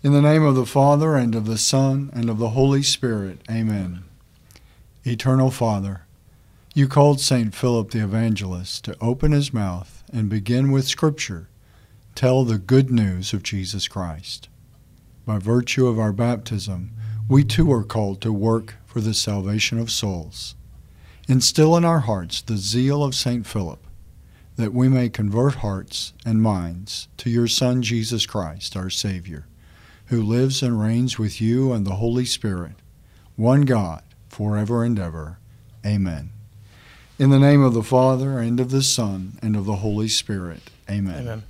In the name of the Father, and of the Son, and of the Holy Spirit. Amen. Eternal Father, you called St. Philip the Evangelist to open his mouth and begin with Scripture, tell the good news of Jesus Christ. By virtue of our baptism, we too are called to work for the salvation of souls. Instill in our hearts the zeal of St. Philip, that we may convert hearts and minds to your Son, Jesus Christ, our Savior who lives and reigns with you and the Holy Spirit, one God, forever and ever. Amen. In the name of the Father, and of the Son, and of the Holy Spirit. Amen. Amen.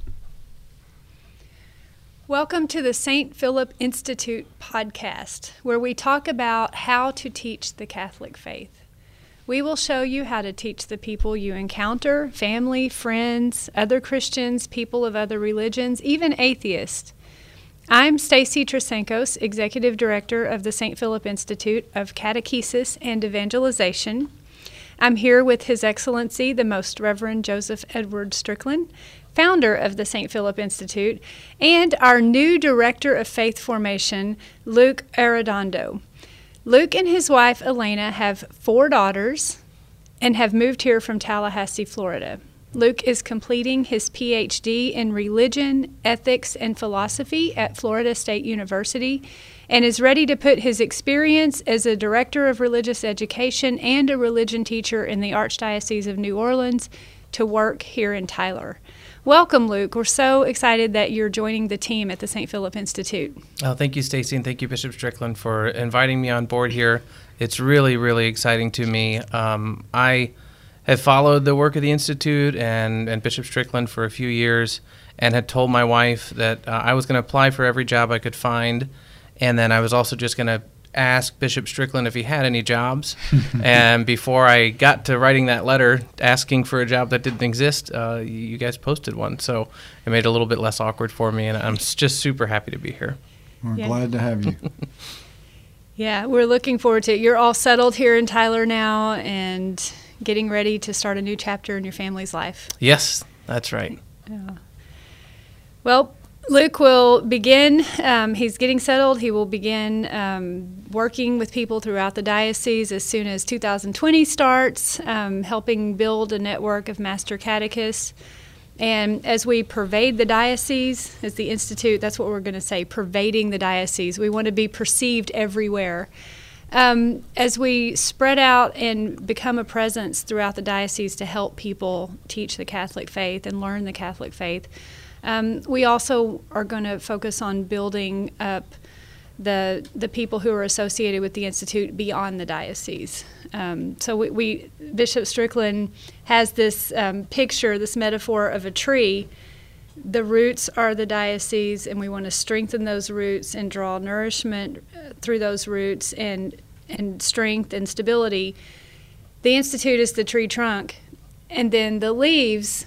Welcome to the St. Philip Institute podcast, where we talk about how to teach the Catholic faith. We will show you how to teach the people you encounter family, friends, other Christians, people of other religions, even atheists I'm Stacy Trasancos, Executive Director of the St. Philip Institute of Catechesis and Evangelization. I'm here with His Excellency, the Most Reverend Joseph Edward Strickland, founder of the St. Philip Institute, and our new Director of Faith Formation, Luke Arredondo. Luke and his wife, Elena, have four daughters and have moved here from Tallahassee, Florida. Luke is completing his PhD in religion, ethics, and philosophy at Florida State University and is ready to put his experience as a director of religious education and a religion teacher in the Archdiocese of New Orleans to work here in Tyler. Welcome, Luke. We're so excited that you're joining the team at the St. Philip Institute. Oh, thank you, Stacy, and thank you, Bishop Strickland, for inviting me on board here. It's really, really exciting to me. Um, I had followed the work of the Institute and, and Bishop Strickland for a few years and had told my wife that uh, I was going to apply for every job I could find. And then I was also just going to ask Bishop Strickland if he had any jobs. and before I got to writing that letter asking for a job that didn't exist, uh, you guys posted one. So it made it a little bit less awkward for me. And I'm just super happy to be here. We're yeah. glad to have you. yeah, we're looking forward to it. You're all settled here in Tyler now, and getting ready to start a new chapter in your family's life. Yes, that's right. Yeah. Well, Luke will begin, um, he's getting settled. He will begin um, working with people throughout the diocese as soon as 2020 starts, um, helping build a network of master catechists. And as we pervade the diocese, as the Institute, that's what we're going to say, pervading the diocese. We want to be perceived everywhere. Um, as we spread out and become a presence throughout the diocese to help people teach the Catholic faith and learn the Catholic faith, um, we also are going to focus on building up the the people who are associated with the institute beyond the diocese. Um, so we, we, Bishop Strickland has this um, picture, this metaphor of a tree. The roots are the diocese, and we want to strengthen those roots and draw nourishment uh, through those roots and and strength and stability. The institute is the tree trunk, and then the leaves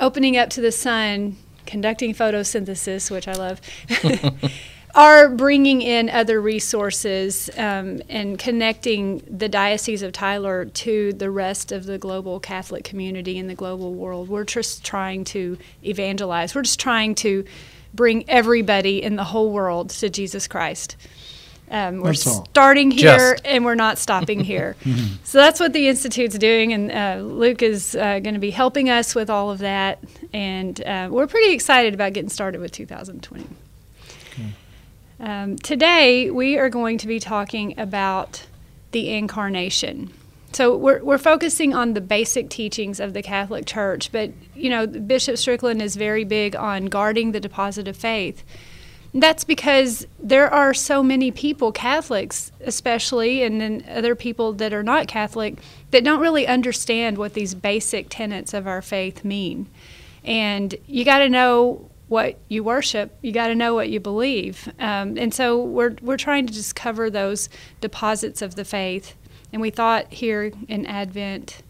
opening up to the sun, conducting photosynthesis, which I love, are bringing in other resources um, and connecting the Diocese of Tyler to the rest of the global Catholic community in the global world. We're just trying to evangelize, we're just trying to bring everybody in the whole world to Jesus Christ. Um, we're starting here Just. and we're not stopping here. mm-hmm. So that's what the Institute's doing, and uh, Luke is uh, going to be helping us with all of that. And uh, we're pretty excited about getting started with 2020. Okay. Um, today, we are going to be talking about the incarnation. So we're, we're focusing on the basic teachings of the Catholic Church, but you know Bishop Strickland is very big on guarding the deposit of faith. That's because there are so many people, Catholics especially, and then other people that are not Catholic, that don't really understand what these basic tenets of our faith mean. And you got to know what you worship. You got to know what you believe. Um, and so we're we're trying to just cover those deposits of the faith. And we thought here in Advent,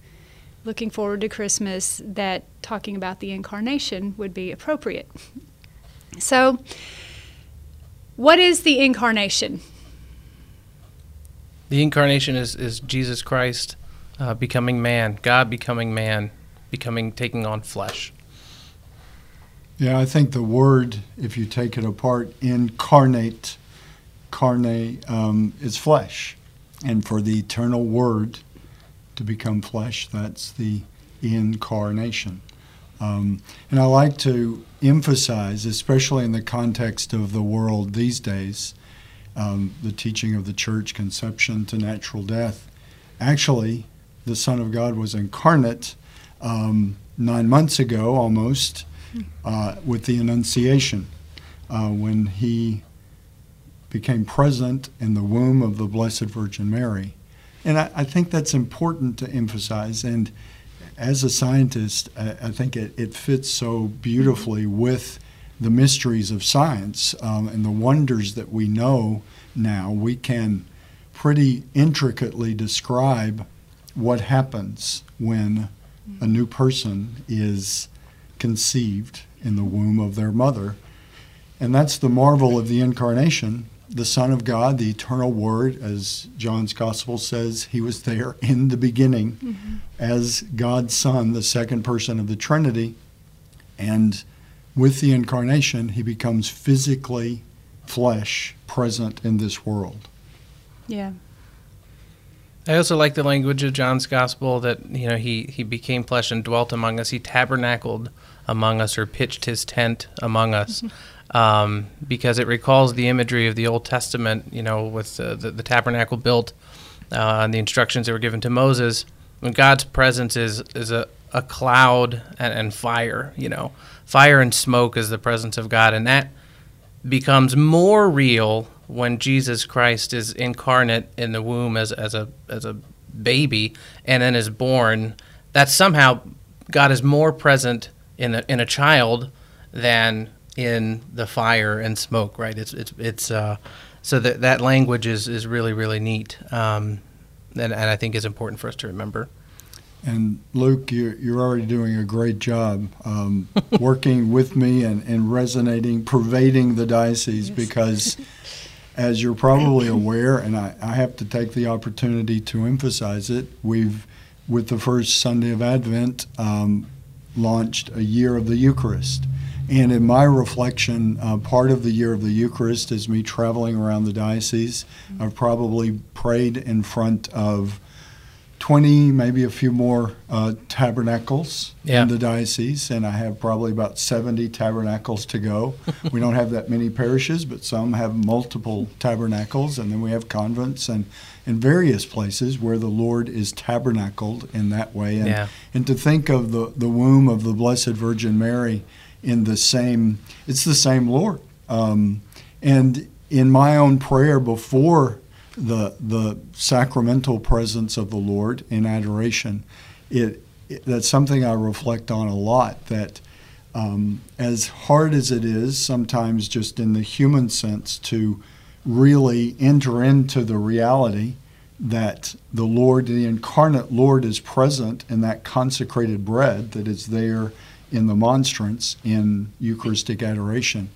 looking forward to Christmas, that talking about the incarnation would be appropriate. So. What is the incarnation? The incarnation is, is Jesus Christ uh, becoming man, God becoming man, becoming taking on flesh. Yeah, I think the word, if you take it apart, incarnate, carne um, is flesh. And for the eternal word to become flesh, that's the incarnation. Um, and I like to emphasize, especially in the context of the world these days, um, the teaching of the church, conception to natural death. Actually, the Son of God was incarnate um, nine months ago almost uh, with the Annunciation uh, when he became present in the womb of the Blessed Virgin Mary. And I, I think that's important to emphasize. And as a scientist, I, I think it, it, fits so beautifully with the mysteries of science um, and the wonders that we know now. We can pretty intricately describe what happens when a new person is conceived in the womb of their mother. And that's the marvel of the incarnation. The Son of God, the eternal Word, as John's Gospel says, he was there in the beginning mm-hmm. as God's Son, the second person of the Trinity. And with the incarnation, he becomes physically flesh present in this world. Yeah. I also like the language of John's gospel that you know he he became flesh and dwelt among us. He tabernacled among us or pitched his tent among us. Um, because it recalls the imagery of the Old Testament, you know, with the, the, the tabernacle built uh, and the instructions that were given to Moses. When God's presence is is a, a cloud and, and fire, you know, fire and smoke is the presence of God, and that becomes more real when Jesus Christ is incarnate in the womb as, as a as a baby and then is born. That somehow God is more present in a, in a child than in the fire and smoke. Right? It's it's it's uh, so that that language is is really really neat, um, and and I think is important for us to remember. And Luke, you're, you're already doing a great job um, working with me and, and resonating, pervading the diocese yes. because, as you're probably aware, and I, I have to take the opportunity to emphasize it, we've, with the first Sunday of Advent, um, launched a year of the Eucharist. And in my reflection, uh, part of the year of the Eucharist is me traveling around the diocese. I've probably prayed in front of 20, maybe a few more uh, tabernacles yeah. in the diocese, and I have probably about 70 tabernacles to go. we don't have that many parishes, but some have multiple tabernacles, and then we have convents and in various places where the Lord is tabernacled in that way. And, yeah. and to think of the, the womb of the Blessed Virgin Mary in the same, it's the same Lord. Um, and in my own prayer before the the sacramental presence of the Lord in adoration, it, it that's something I reflect on a lot. That um, as hard as it is sometimes, just in the human sense, to really enter into the reality that the Lord, the incarnate Lord, is present in that consecrated bread that is there in the monstrance in Eucharistic adoration.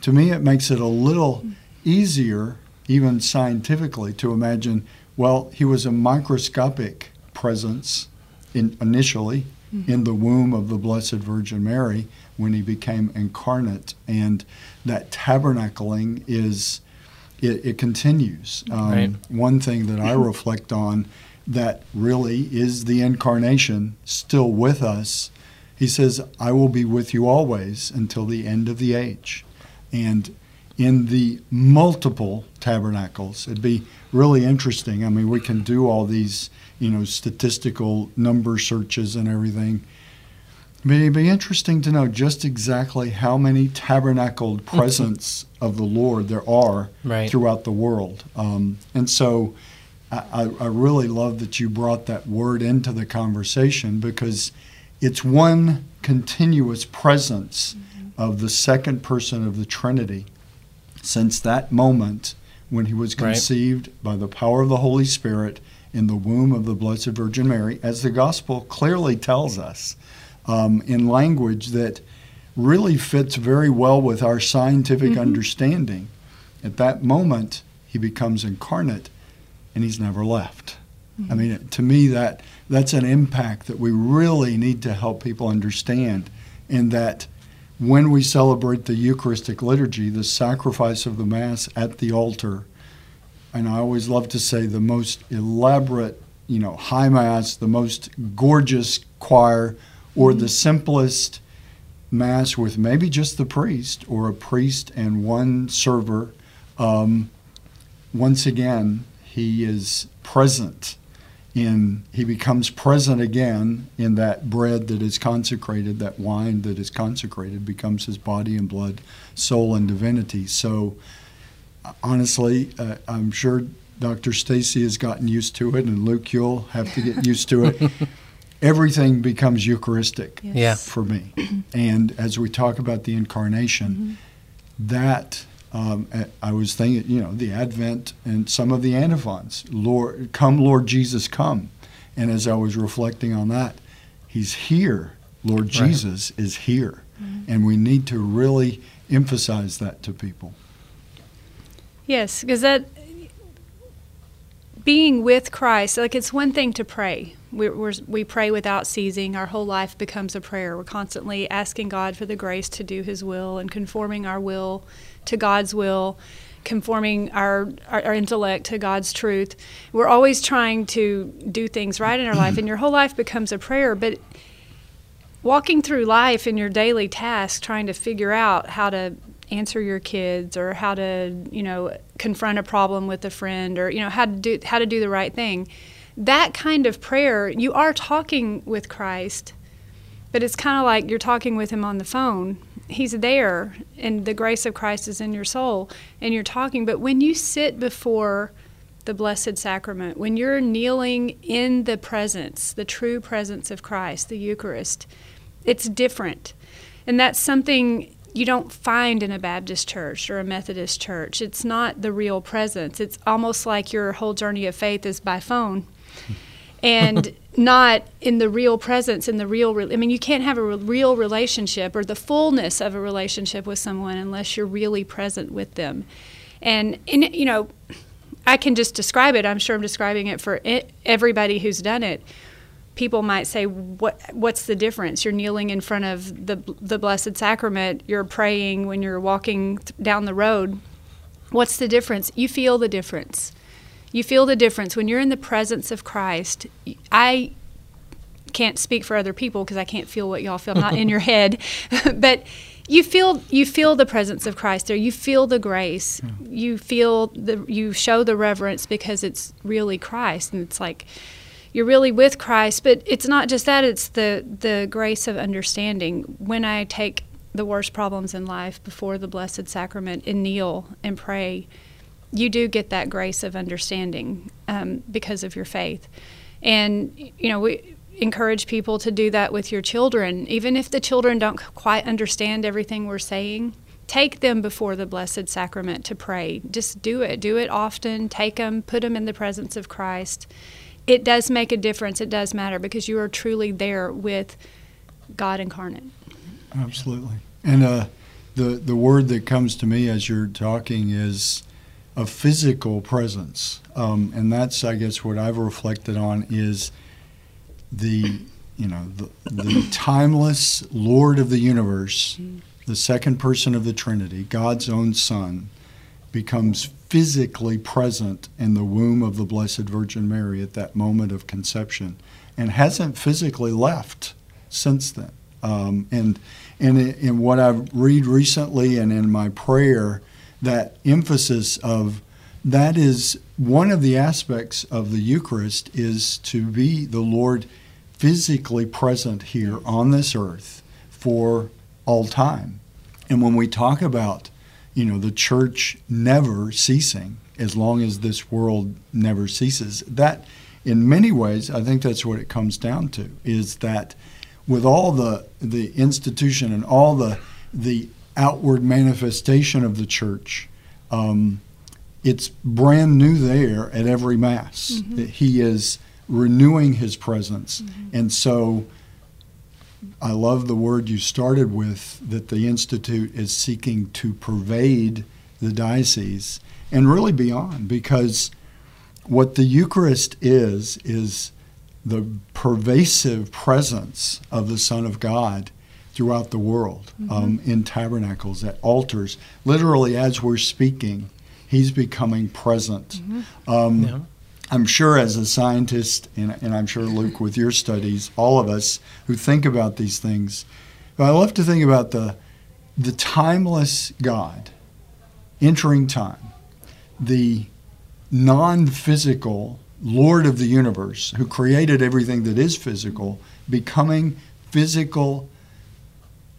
To me, it makes it a little easier even scientifically, to imagine, well, he was a microscopic presence in, initially mm-hmm. in the womb of the Blessed Virgin Mary when he became incarnate. And that tabernacling is, it, it continues. Um, right. One thing that I reflect on that really is the incarnation still with us. He says, I will be with you always until the end of the age. And in the multiple tabernacles. It'd be really interesting. I mean, we can do all these, you know, statistical number searches and everything. But it'd be interesting to know just exactly how many tabernacled mm-hmm. presence of the Lord there are right. throughout the world. Um, and so I, I really love that you brought that word into the conversation because it's one continuous presence mm-hmm. of the second person of the Trinity since that moment when he was conceived right. by the power of the Holy Spirit in the womb of the Blessed Virgin Mary, as the gospel clearly tells us, um, in language that really fits very well with our scientific mm-hmm. understanding. At that moment, he becomes incarnate and he's never left. Mm-hmm. I mean, to me, that that's an impact that we really need to help people understand, in that when we celebrate the Eucharistic liturgy, the sacrifice of the Mass at the altar, and I always love to say the most elaborate, you know, high Mass, the most gorgeous choir, or the simplest Mass with maybe just the priest or a priest and one server. Um, once again, he is present in he becomes present again in that bread that is consecrated that wine that is consecrated becomes his body and blood soul and divinity so honestly uh, i'm sure dr stacy has gotten used to it and luke you'll have to get used to it everything becomes eucharistic yes. yeah. for me and as we talk about the incarnation mm-hmm. that um, I was thinking, you know, the Advent and some of the antiphons, Lord, come, Lord Jesus, come. And as I was reflecting on that, He's here. Lord right. Jesus is here. Mm-hmm. And we need to really emphasize that to people. Yes, because that being with Christ, like it's one thing to pray. We, we pray without ceasing. Our whole life becomes a prayer. We're constantly asking God for the grace to do His will and conforming our will to God's will, conforming our, our, our, intellect to God's truth. We're always trying to do things right in our life, and your whole life becomes a prayer. But walking through life in your daily task, trying to figure out how to answer your kids or how to, you know, confront a problem with a friend or, you know, how to do how to do the right thing. That kind of prayer, you are talking with Christ, but it's kind of like you're talking with him on the phone. He's there and the grace of Christ is in your soul and you're talking. But when you sit before the blessed sacrament when you're kneeling in the presence the true presence of Christ the Eucharist it's different. And that's something you don't find in a Baptist church or a Methodist church. It's not the real presence. It's almost like your whole journey of faith is by phone and not in the real presence in the real re- i mean you can't have a re- real relationship or the fullness of a relationship with someone unless you're really present with them. And, you know i can just describe it. I'm sure i'm describing it for it, everybody who's done it. People might say what what's the difference? You're kneeling in front of the the blessed sacrament. You're praying when you're walking down the road. What's the difference? You feel the difference you feel the difference when you're in the presence of Christ. I can't speak for other people because I can't feel what y'all feel, not in your head, but you feel you feel the presence of Christ there. You feel the grace. Hmm. You feel the you show the reverence because it's really Christ, and it's like you're really with Christ. But it's not just that; it's the the grace of understanding. When I take the worst problems in life before the Blessed Sacrament and kneel and pray you do get that grace of understanding um, because of your faith. And, you know, we encourage people to do that with your children. Even if the children don't quite understand everything we're saying, take them before the Blessed Sacrament to pray. Just do it. Do it often. Take them, put them in the presence of Christ. It does make a difference. It does matter because you are truly there with God incarnate. Absolutely. And uh, the, the word that comes to me as you're talking is a physical presence, um, and that's I guess what I've reflected on is the you know the, the timeless Lord of the universe, the second person of the Trinity, God's own Son, becomes physically present in the womb of the Blessed Virgin Mary at that moment of conception, and hasn't physically left since then. Um, and and in what I've read recently and in my prayer that emphasis of that is one of the aspects of the Eucharist is to be the Lord physically present here on this earth for all time. And when we talk about, you know, the church never ceasing as long as this world never ceases, that in many ways, I think that's what it comes down to is that with all the the institution and all the the outward manifestation of the church, um, it's brand new there at every Mass. Mm-hmm. He is renewing his presence. Mm-hmm. And so I love the word you started with that the Institute is seeking to pervade the diocese and really beyond because what the Eucharist is, is the pervasive presence of the Son of God throughout the world um, in tabernacles, at altars. Literally, as we're speaking, He's becoming present. Um, Yeah. I'm sure, as a scientist, and, and I'm sure, Luke, with your studies, all of us who think about these things, I love to think about the, the timeless God entering time, the non physical Lord of the universe who created everything that is physical, becoming physical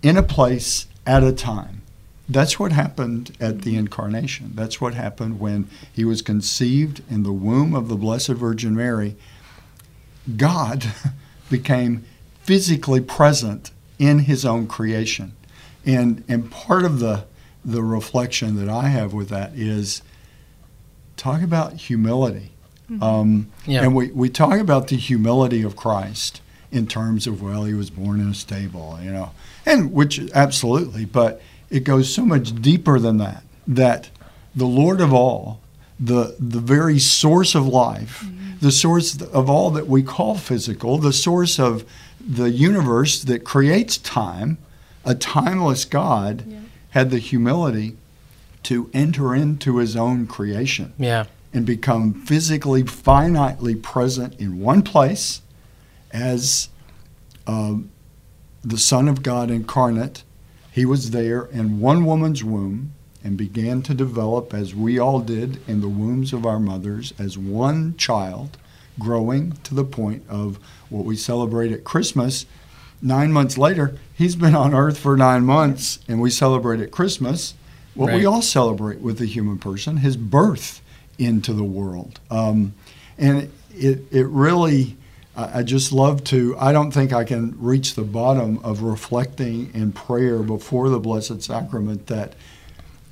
in a place at a time. That's what happened at the incarnation. That's what happened when he was conceived in the womb of the Blessed Virgin Mary. God became physically present in his own creation. And and part of the the reflection that I have with that is talk about humility. Um, Yeah. And we, we talk about the humility of Christ in terms of, well, he was born in a stable, you know, and which absolutely, but it goes so much deeper than that, that the Lord of all, the, the very source of life, the source of all that we call physical, the source of the universe that creates time, a timeless God, Yeah. had the humility to enter into his own creation Yeah. and become physically, finitely present in one place as um, the Son of God incarnate. He was there in one woman's womb and began to develop, as we all did in the wombs of our mothers, as one child, growing to the point of what we celebrate at Christmas. Nine months later, he's been on earth for nine months, and we celebrate at Christmas what we all celebrate with the human person his birth into the world. Um, and it, it really, I I just love to, I don't think I can reach the bottom of reflecting in prayer before the Blessed Sacrament that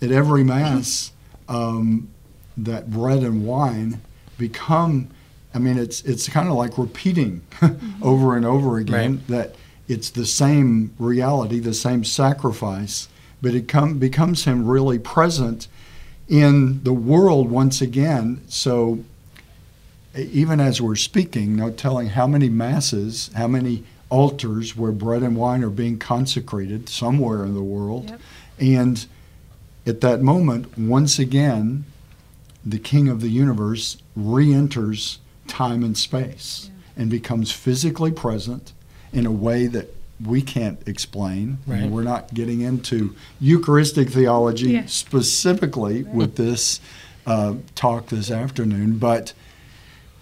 at every Mass, um, that bread and wine become, I mean, it's, it's kind of like repeating over and over again Right. that it's the same reality, the same sacrifice, but it come, becomes Him really present in the world once again. So even as we're speaking, no telling how many masses, how many altars where bread and wine are being consecrated somewhere in the world. Yep. And at that moment, once again, the King of the universe re enters time and space and becomes physically present in a way that we can't explain. Right. And we're not getting into Eucharistic theology Yeah. specifically with this uh, talk this afternoon, but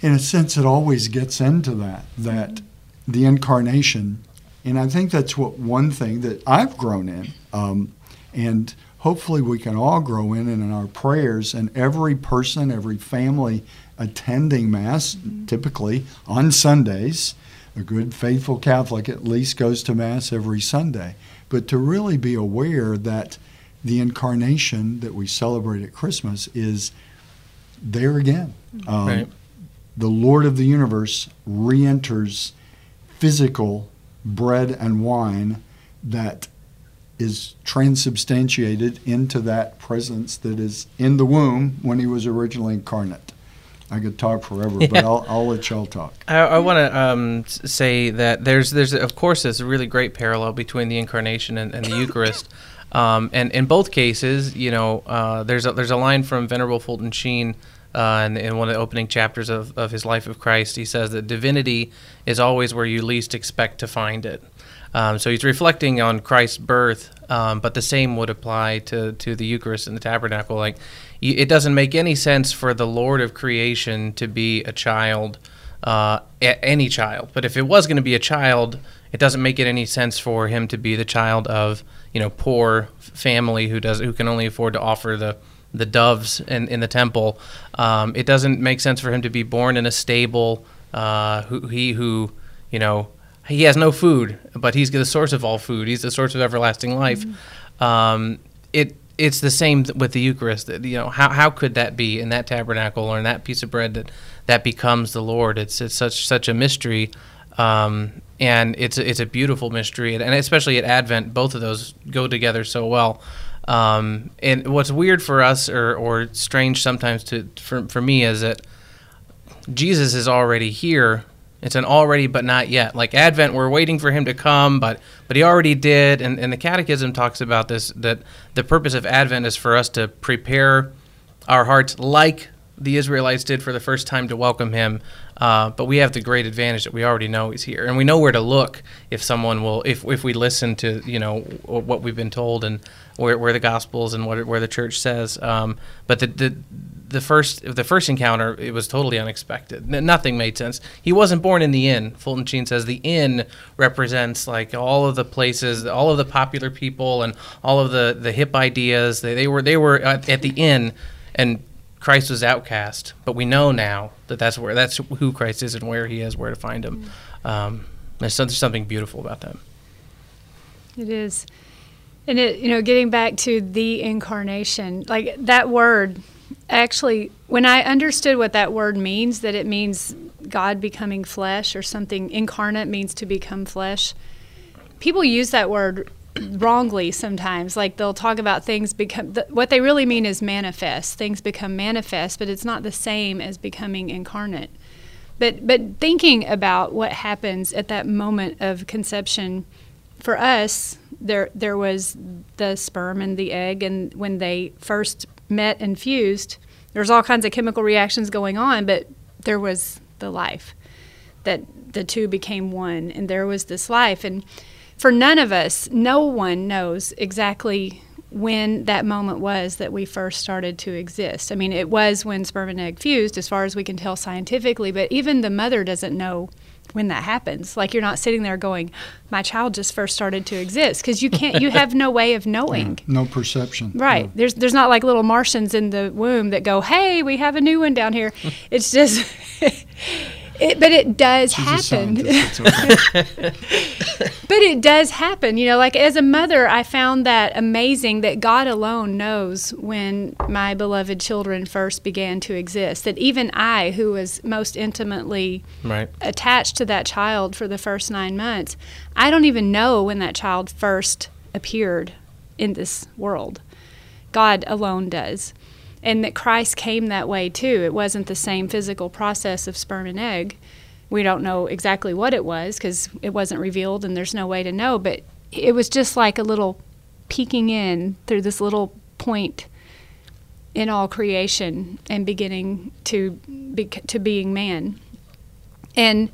in a sense, it always gets into that that the incarnation, and I think that's what one thing that I've grown in, um, and hopefully we can all grow in and in our prayers, and every person, every family attending Mass, typically on Sundays. A good faithful Catholic at least goes to Mass every Sunday. But to really be aware that the incarnation that we celebrate at Christmas is there again. Um, Right. The Lord of the universe re enters physical bread and wine that is transubstantiated into that presence that is in the womb when he was originally incarnate. I could talk forever, but I'll, I'll let y'all talk. I, I want to um, say that there's there's of course there's a really great parallel between the incarnation and, and the Eucharist, um, and in both cases, you know, uh, there's a, there's a line from Venerable Fulton Sheen. Uh, in, in one of the opening chapters of, of his Life of Christ, he says that divinity is always where you least expect to find it. Um, so he's reflecting on Christ's birth, um, but the same would apply to, to the Eucharist and the tabernacle. Like, it doesn't make any sense for the Lord of creation to be a child, uh, any child. But if it was going to be a child, it doesn't make it any sense for him to be the child of you know poor family who does who can only afford to offer the the doves in, in the temple. Um, it doesn't make sense for him to be born in a stable. Uh, who he who you know he has no food, but he's the source of all food. He's the source of everlasting life. Um, it it's the same with the Eucharist. You know how how could that be in that tabernacle or in that piece of bread that that becomes the Lord? It's it's such such a mystery. Um, and it's a, it's a beautiful mystery, and especially at Advent, both of those go together so well. Um, and what's weird for us, or, or strange sometimes to for, for me, is that Jesus is already here It's an already but not yet. Like Advent, we're waiting for him to come, but but he already did. And, and the Catechism talks about this that the purpose of Advent is for us to prepare our hearts like the Israelites did for the first time to welcome him. Uh, but we have the great advantage that we already know he's here, and we know where to look if someone will, if if we listen to you know what we've been told and where, where the Gospels and what where the Church says. Um, but the, the the first the first encounter it was totally unexpected. N- nothing made sense. He wasn't born in the inn. Fulton Sheen says the inn represents like all of the places, all of the popular people, and all of the the hip ideas. They, they were they were at, at the inn, and Christ was outcast. But we know now that that's where that's who Christ is and where He is, where to find Him. Um, there's, there's something beautiful about that. It is. And it, you know, getting back to the incarnation, like that word, actually, when I understood what that word means, that it means God becoming flesh or something incarnate means to become flesh, people use that word wrongly sometimes. Like they'll talk about things become, what they really mean is manifest. Things become manifest, but it's not the same as becoming incarnate. But, but thinking about what happens at that moment of conception, for us, there there was the sperm and the egg, and when they first met and fused, there's all kinds of chemical reactions going on, but there was the life that the two became one, and there was this life. And for none of us, no one knows exactly when that moment was that we first started to exist. I mean, it was when sperm and egg fused, as far as we can tell scientifically, but even the mother doesn't know when that happens. Like you're not sitting there going, "My child just first started to exist," because you can't. You have no way of knowing. Yeah, no perception. Right. Yeah. There's there's not like little Martians in the womb that go, "Hey, we have a new one down here." it's just. It, but it does She's happen. a scientist, it's okay. but it does happen. You know, like as a mother, I found that amazing that God alone knows when my beloved children first began to exist. That even I, who was most intimately Right. attached to that child for the first nine months, I don't even know when that child first appeared in this world. God alone does. And that Christ came that way too. It wasn't the same physical process of sperm and egg. We don't know exactly what it was because it wasn't revealed and there's no way to know, but it was just like a little peeking in through this little point in all creation and beginning to be, to being man. And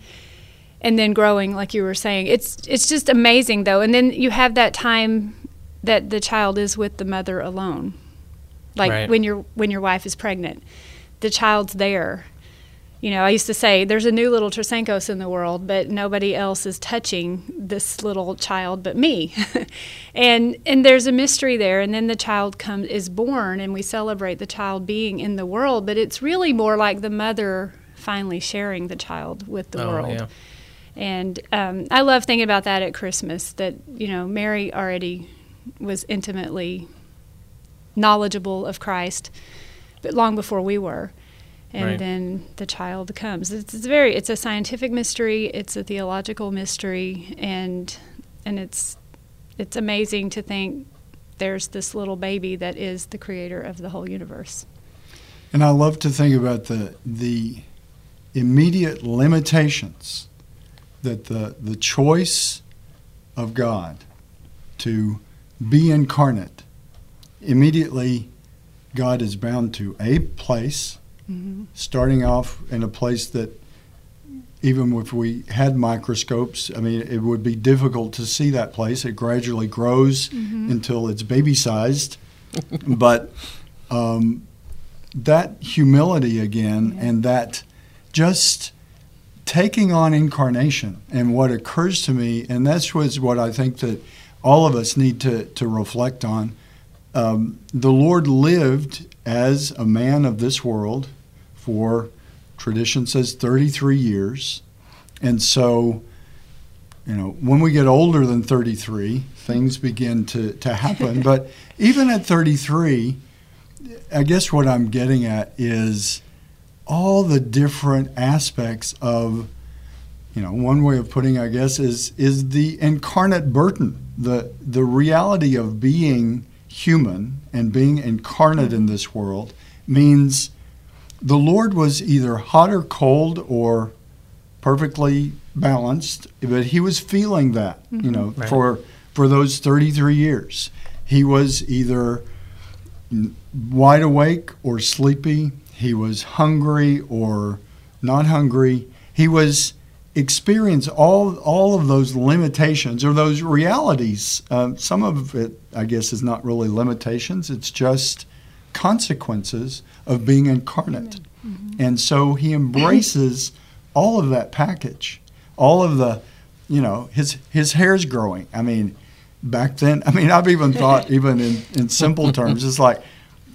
and then growing like you were saying. It's it's just amazing though. And then you have that time that the child is with the mother alone like Right. when your when your wife is pregnant the child's there you know i used to say there's a new little Trasancos in the world but nobody else is touching this little child but me and and there's a mystery there and then the child comes is born and we celebrate the child being in the world but it's really more like the mother finally sharing the child with the Oh, world yeah. and um, I love thinking about that at Christmas. That you know, Mary already was intimately knowledgeable of Christ, but long before we were. And Right. then the child comes. It's, it's very. It's a scientific mystery. It's a theological mystery, and and it's it's amazing to think there's this little baby that is the creator of the whole universe. And I love to think about the the immediate limitations that the the choice of God to be incarnate immediately God is bound to a place starting off in a place that even if we had microscopes, I mean, it would be difficult to see that place. It gradually grows until it's baby sized. but um, that humility again and that just taking on incarnation and what occurs to me, and that's was what I think that all of us need to, to reflect on. Um, the Lord lived as a man of this world for, tradition says, 33 years. And so, you know, when we get older than 33, things begin to, to happen. but even at 33, I guess what I'm getting at is all the different aspects of, you know, one way of putting, I guess, is is the incarnate burden, the the reality of being human and being incarnate in this world means the Lord was either hot or cold or perfectly balanced, but he was feeling that, you know, Right. for for those 33 years. He was either wide awake or sleepy. He was hungry or not hungry. He was experience all all of those limitations or those realities. Um, some of it, I guess, is not really limitations. It's just consequences of being incarnate. And so he embraces all of that package, all of the, you know, his his hair's growing. I mean, back then, I mean, I've even thought, even in, in simple terms, it's like,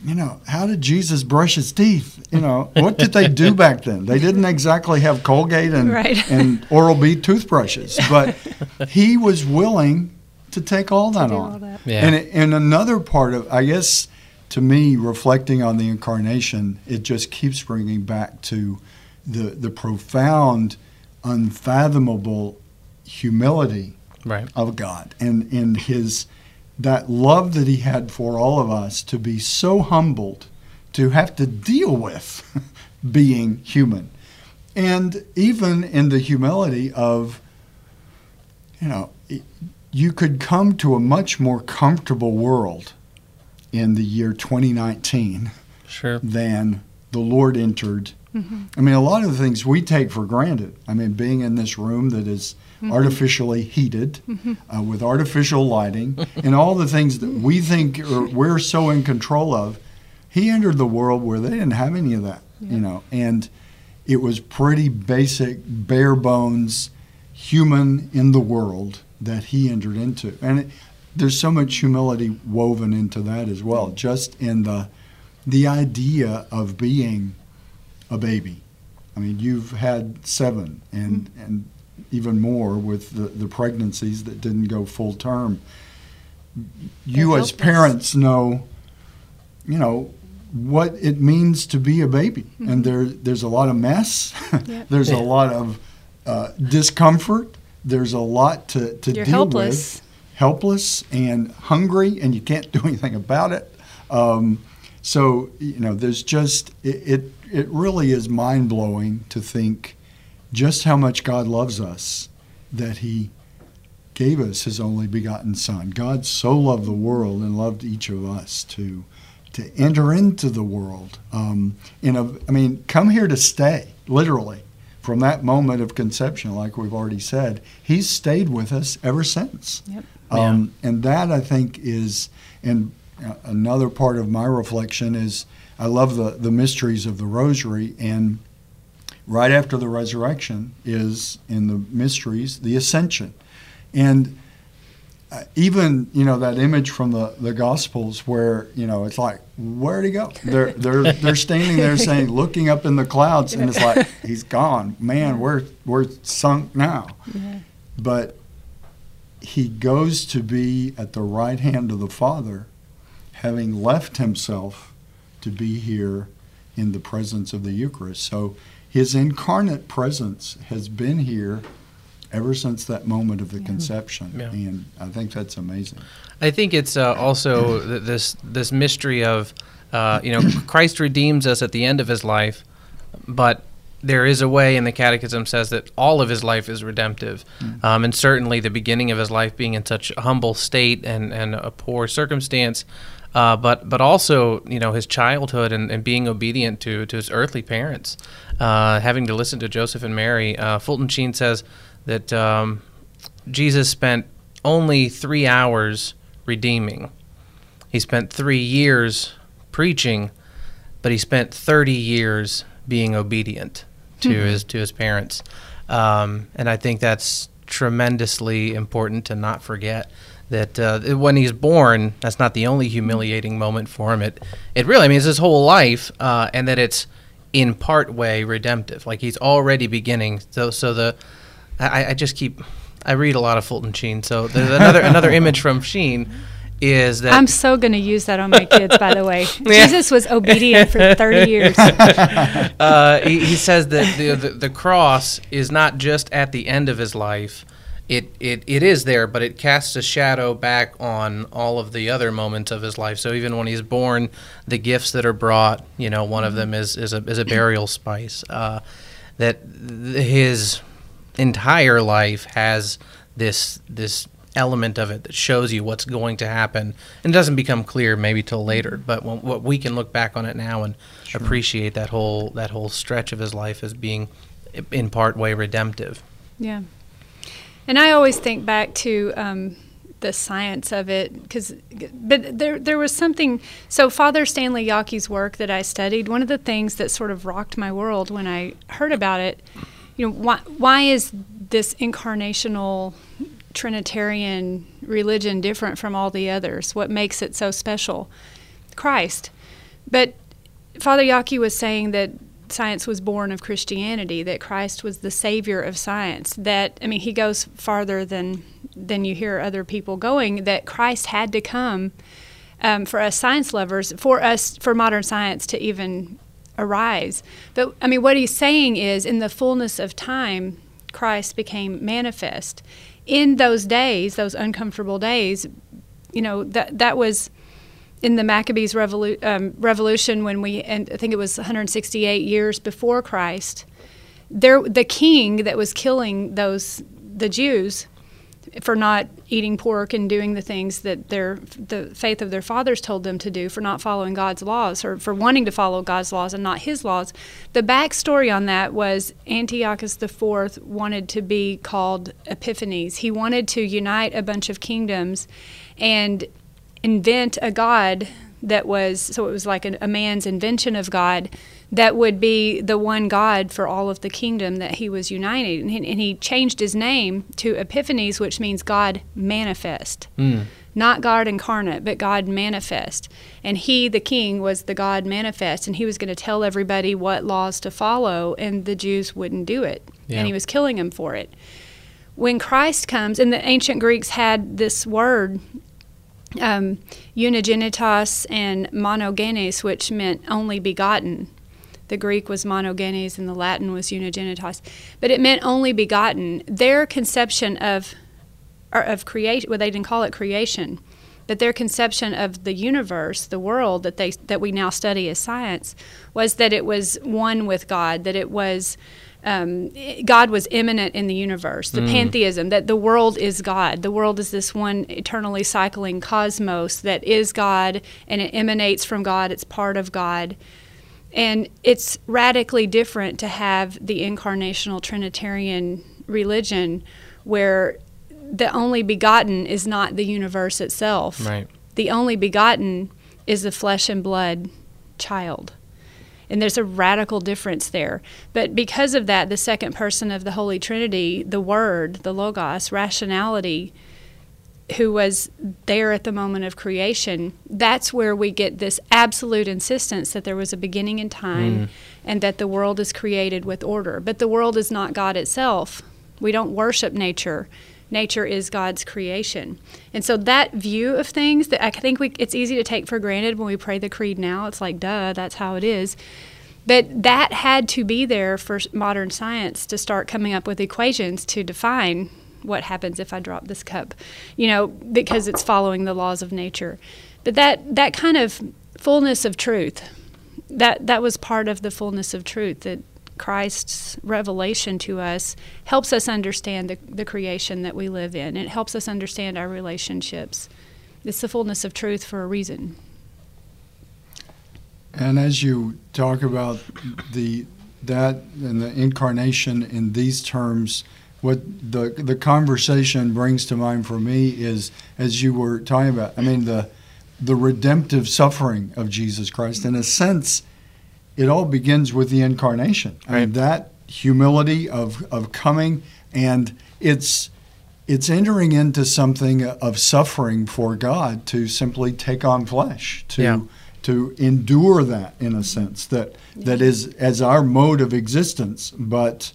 you know, how did Jesus brush his teeth? You know, what did they do back then? They didn't exactly have Colgate and Right. and Oral B toothbrushes, but he was willing to take all that on. all that. Yeah. And and another part of, I guess, to me, reflecting on the incarnation, it just keeps bringing back to the the profound, unfathomable humility Right. of God and and his that love that he had for all of us to be so humbled to have to deal with being human and even in the humility of you know you could come to a much more comfortable world in the year 2019 Sure. than the Lord entered. Mm-hmm. I mean, a lot of the things we take for granted. I mean, being in this room that is Mm-hmm. artificially heated mm-hmm. uh, with artificial lighting and all the things that we think are, we're so in control of. He entered the world where they didn't have any of that, you know, and it was pretty basic, bare bones, human in the world that he entered into. And it, there's so much humility woven into that as well, just in the the idea of being a baby. I mean, you've had seven and mm-hmm. and even more with the, the pregnancies that didn't go full term. You They're as helpless. parents know, you know, what it means to be a baby. And there there's a lot of mess. Yep. there's Yeah. a lot of uh, discomfort. There's a lot to, to You're deal helpless. with. Helpless and hungry, and you can't do anything about it. Um, so you know, there's just it. It, it really is mind blowing to think just how much God loves us that He gave us His only begotten Son. God so loved the world and loved each of us to to enter into the world. Um, in a, I mean, come here to stay, literally. From that moment of conception, like we've already said, He's stayed with us ever since. Yep. Um, And that I think is, and uh, another part of my reflection is, I love the the mysteries of the Rosary, and right after the resurrection is in the mysteries the Ascension, and uh, even you know that image from the, the Gospels where you know it's like where'd he go? They're they're they're standing there saying, looking up in the clouds, and it's like he's gone. Man, we're we're sunk now. Yeah. But he goes to be at the right hand of the Father, having left himself to be here in the presence of the Eucharist. So his incarnate presence has been here ever since that moment of the conception. Yeah. And I think that's amazing. I think it's uh, also this this mystery of uh, you know Christ redeems us at the end of his life, but there is a way, and the Catechism says that all of his life is redemptive, um, and certainly the beginning of his life being in such a humble state and, and a poor circumstance, uh, but but also you know his childhood and, and being obedient to to his earthly parents, uh, having to listen to Joseph and Mary. Uh, Fulton Sheen says that um, Jesus spent only three hours redeeming. He spent three years preaching, but he spent 30 years being obedient to his to his parents. Um, and I think that's tremendously important to not forget that uh, when he's born, that's not the only humiliating moment for him. It it really, I mean, it's his whole life, uh, and that it's in part way redemptive. Like he's already beginning. So so the I, I just keep I read a lot of Fulton Sheen. So there's another another image from Sheen is that I'm so going to use that on my kids, by the way. Yeah. Jesus was obedient for 30 years. uh, he, he says that the, the the cross is not just at the end of his life. It, it it is there, but it casts a shadow back on all of the other moments of his life. So even when he's born, the gifts that are brought, you know, one of them is is a is a burial spice. Uh, that his entire life has this this element of it that shows you what's going to happen and it doesn't become clear maybe till later but when, what we can look back on it now and sure. appreciate that whole that whole stretch of his life as being in part way redemptive yeah and i always think back to um, the science of it because but there there was something so father stanley Jaki's work that i studied one of the things that sort of rocked my world when i heard about it you know why why is this incarnational Trinitarian religion different from all the others? What makes it so special? Christ. But Father Yockey was saying that science was born of Christianity, that Christ was the savior of science. That I mean, he goes farther than than you hear other people going. That Christ had to come um, for us science lovers, for us for modern science to even arise. But I mean, what he's saying is, in the fullness of time, Christ became manifest. In those days, those uncomfortable days, you know, that that was in the Maccabees revolu- um, revolution when we, and I think it was 168 years before Christ. There, the king that was killing those the Jews for not eating pork and doing the things that their the faith of their fathers told them to do for not following God's laws or for wanting to follow God's laws and not his laws. The backstory on that was Antiochus IV wanted to be called Epiphanes. He wanted to unite a bunch of kingdoms and invent a god that was so it was like a, a man's invention of God that would be the one God for all of the kingdom that he was uniting. And he, and he changed his name to Epiphanes, which means God manifest. Mm. Not God incarnate, but God manifest. And he, the king, was the God manifest. And he was going to tell everybody what laws to follow, and the Jews wouldn't do it. Yeah. And he was killing them for it. When Christ comes, and the ancient Greeks had this word um, unigenitus and monogenes, which meant only begotten. The Greek was monogenes and the Latin was unigenitus, but it meant only begotten. Their conception of of creation, well, they didn't call it creation, but their conception of the universe, the world that they that we now study as science, was that it was one with God, that it was um, God was immanent in the universe, the mm. pantheism, that the world is God. The world is this one eternally cycling cosmos that is God and it emanates from God, it's part of God. And it's radically different to have the incarnational Trinitarian religion where the only begotten is not the universe itself. Right. The only begotten is the flesh and blood child. And there's a radical difference there. But because of that, the second person of the Holy Trinity, the Word, the Logos, rationality, who was there at the moment of creation, that's where we get this absolute insistence that there was a beginning in time mm. and that the world is created with order. But the world is not God itself. We don't worship nature. Nature is God's creation. And so that view of things that I think we, it's easy to take for granted when we pray the creed now. It's like, duh, that's how it is. But that had to be there for modern science to start coming up with equations to define what happens if I drop this cup, you know, because it's following the laws of nature. But that that kind of fullness of truth, that that was part of the fullness of truth that Christ's revelation to us helps us understand the, the creation that we live in. It helps us understand our relationships. It's the fullness of truth for a reason. And as you talk about the that and the incarnation in these terms, what the the conversation brings to mind for me is as you were talking about. I mean the the redemptive suffering of Jesus Christ. In a sense, it all begins with the incarnation. Right. I mean, that humility of, of coming and it's it's entering into something of suffering for God to simply take on flesh, to yeah. to endure that in a sense that that is as our mode of existence, but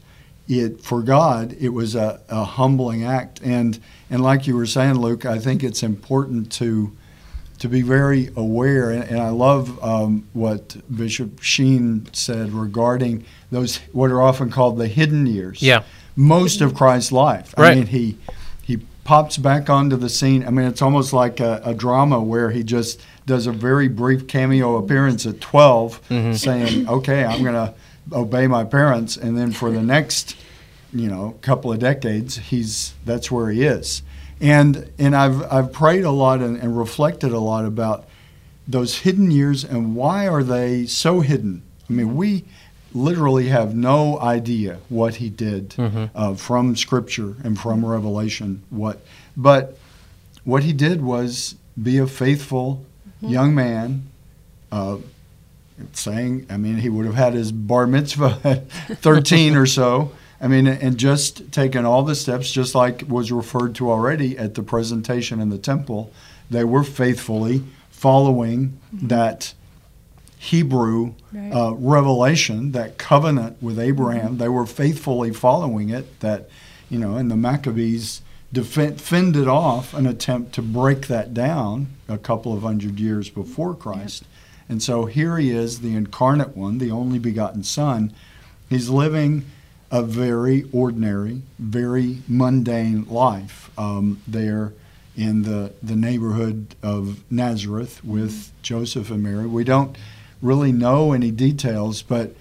it for God it was a, a humbling act and and like you were saying, Luke, I think it's important to to be very aware, and, and I love um, what Bishop Sheen said regarding those what are often called the hidden years. Yeah, most of Christ's life. Right. I mean, he he pops back onto the scene. I mean, it's almost like a, a drama where he just does a very brief cameo appearance at 12, mm-hmm. saying, "Okay, I'm going to obey my parents," and then for the next you know couple of decades, he's that's where he is. And and I've I've prayed a lot and, and reflected a lot about those hidden years and why are they so hidden? I mean, we literally have no idea what he did Mhm. uh, from Scripture and from Revelation. What, but what he did was be a faithful young man. Uh, saying, I mean, he would have had his bar mitzvah at 13 or so. I mean, and just taken all the steps, just like was referred to already at the presentation in the temple, they were faithfully following that Hebrew Right. uh, revelation, that covenant with Abraham. They were faithfully following it. That, you know, and the Maccabees defen- fended off an attempt to break that down a couple of hundred years before Christ. And so here he is, the incarnate one, the only begotten Son. He's living a very ordinary, very mundane life um, there in the, the neighborhood of Nazareth with Joseph and Mary. We don't really know any details, but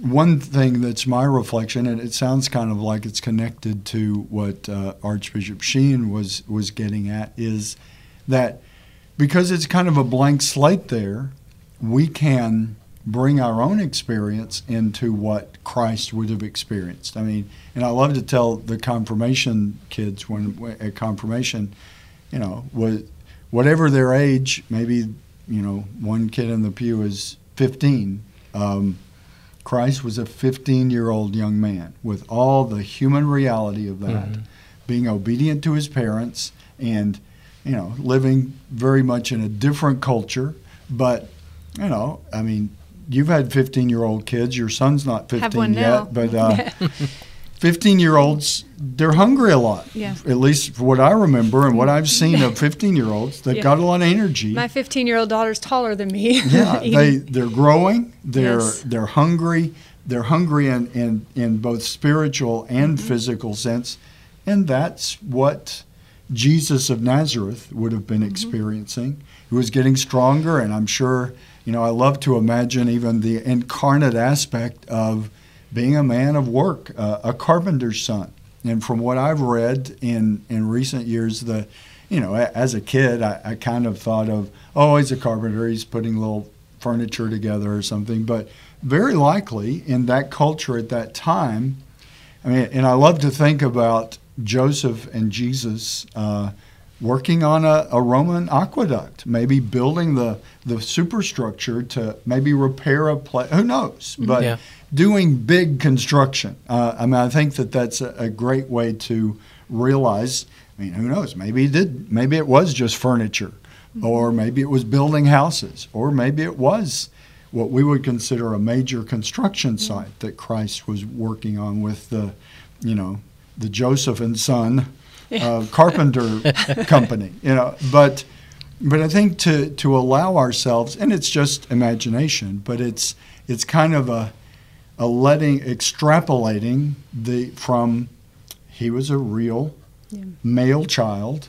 one thing that's my reflection, and it sounds kind of like it's connected to what uh, Archbishop Sheen was was getting at, is that because it's kind of a blank slate there, we can bring our own experience into what Christ would have experienced. I mean, and I love to tell the confirmation kids when at confirmation, you know, what, whatever their age, maybe you know, one kid in the pew is 15. Um, Christ was a 15 year old young man with all the human reality of that, Mhm. being obedient to his parents and, you know, living very much in a different culture. But, you know, I mean, you've had 15 year old kids. Your son's not 15 Have one yet, now. but uh, 15 year olds, they're hungry a lot. Yeah. At least for what I remember and what I've seen of 15 year olds, they've Yeah. got a lot of energy. My 15 year old daughter's taller than me. Yeah, they they're growing. They're Yes. they're hungry. They're hungry in, in, in both spiritual and Mm-hmm. physical sense, and that's what Jesus of Nazareth would have Mm-hmm. been experiencing. He was getting stronger, and I'm sure you know I love to imagine even the incarnate aspect of being a man of work, uh, a carpenter's son. And from what I've read in in recent years, the you know, as a kid, I, I kind of thought of, oh, he's a carpenter, he's putting little furniture together or something. But very likely in that culture at that time, I mean, and I love to think about Joseph and Jesus uh, working on a, a Roman aqueduct, maybe building the, the superstructure to maybe repair a place. Who knows? Mm-hmm. But Yeah. doing big construction. Uh, I mean, I think that that's a, a great way to realize. I mean, who knows? Maybe it did. Maybe it was just furniture, mm-hmm. or maybe it was building houses, or maybe it was what we would consider a major construction mm-hmm. site that Christ was working on with the, you know, the Joseph and Son uh, carpenter company. You know, but but I think to to allow ourselves, and it's just imagination, but it's it's kind of a a letting extrapolating the from he was a real Yeah. male child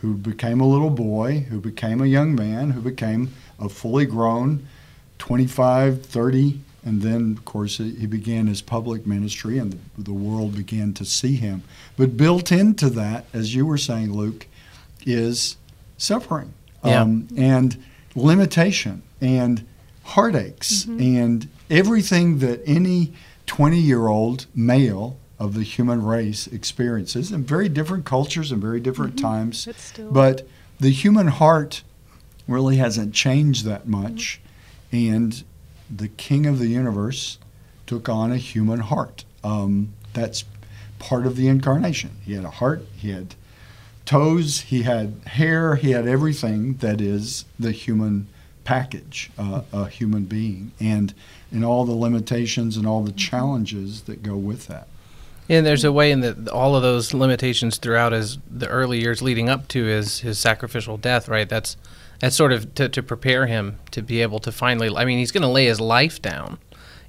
who became a little boy who became a young man who became a fully grown 25 30 and then of course he he began his public ministry and the, the world began to see him. But built into that as you were saying luke is suffering Yeah. um, and limitation and heartaches mm-hmm. and everything that any 20 year old male of the human race experiences in very different cultures and very different mm-hmm. times. But still. but the human heart really hasn't changed that mm-hmm. much. And the king of the universe took on a human heart um, that's part of the incarnation he had a heart he had toes, he had hair, he had everything that is the human package, uh, a human being, and and all the limitations and all the challenges that go with that. And there's a way in that all of those limitations throughout his the early years leading up to his his sacrificial death, right? That's that's sort of to, to prepare him to be able to finally. I mean, he's going to lay his life down.